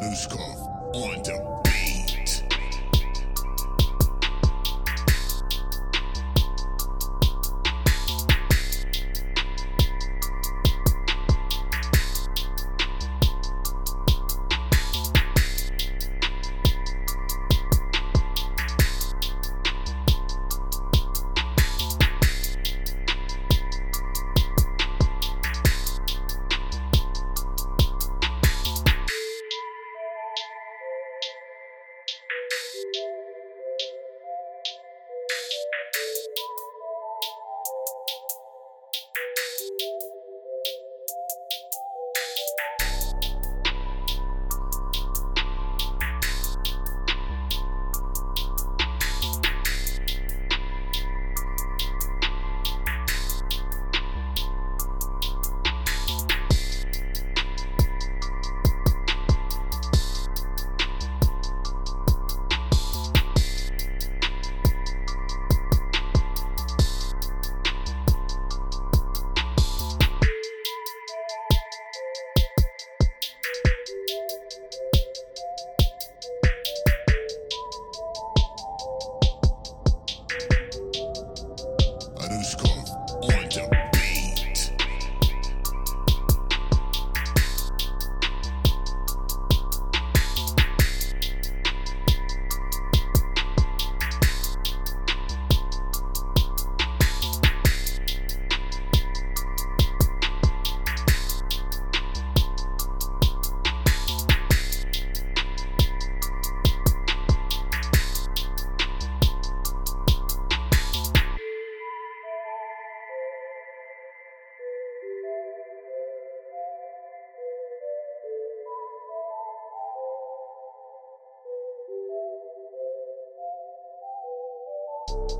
Anushkov on to Beat. Lose call. Orange up. you